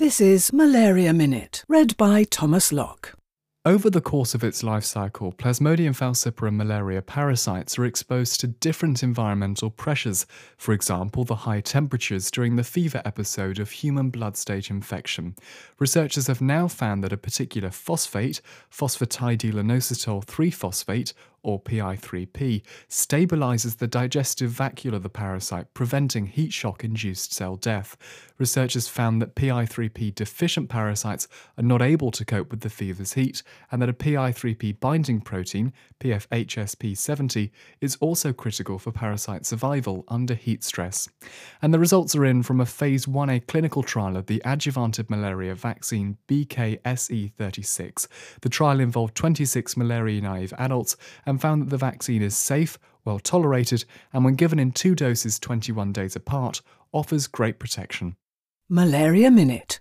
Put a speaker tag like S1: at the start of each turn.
S1: This is Malaria Minute, read by Thomas Locke.
S2: Over the course of its life cycle, Plasmodium falciparum malaria parasites are exposed to different environmental pressures, for example, the high temperatures during the fever episode of human blood stage infection. Researchers have now found that a particular phosphate, phosphatidylinositol 3 phosphate, or PI3P, stabilizes the digestive vacuole of the parasite, preventing heat shock induced cell death. Researchers found that PI3P deficient parasites are not able to cope with the fever's heat, and that a PI3P binding protein, PFHSP70, is also critical for parasite survival under heat stress. And the results are in from a phase 1A clinical trial of the adjuvanted malaria vaccine BKSE36. The trial involved 26 malaria naive adults and found that the vaccine is safe, well tolerated, and when given in two doses 21 days apart, offers great protection.
S1: Malaria Minute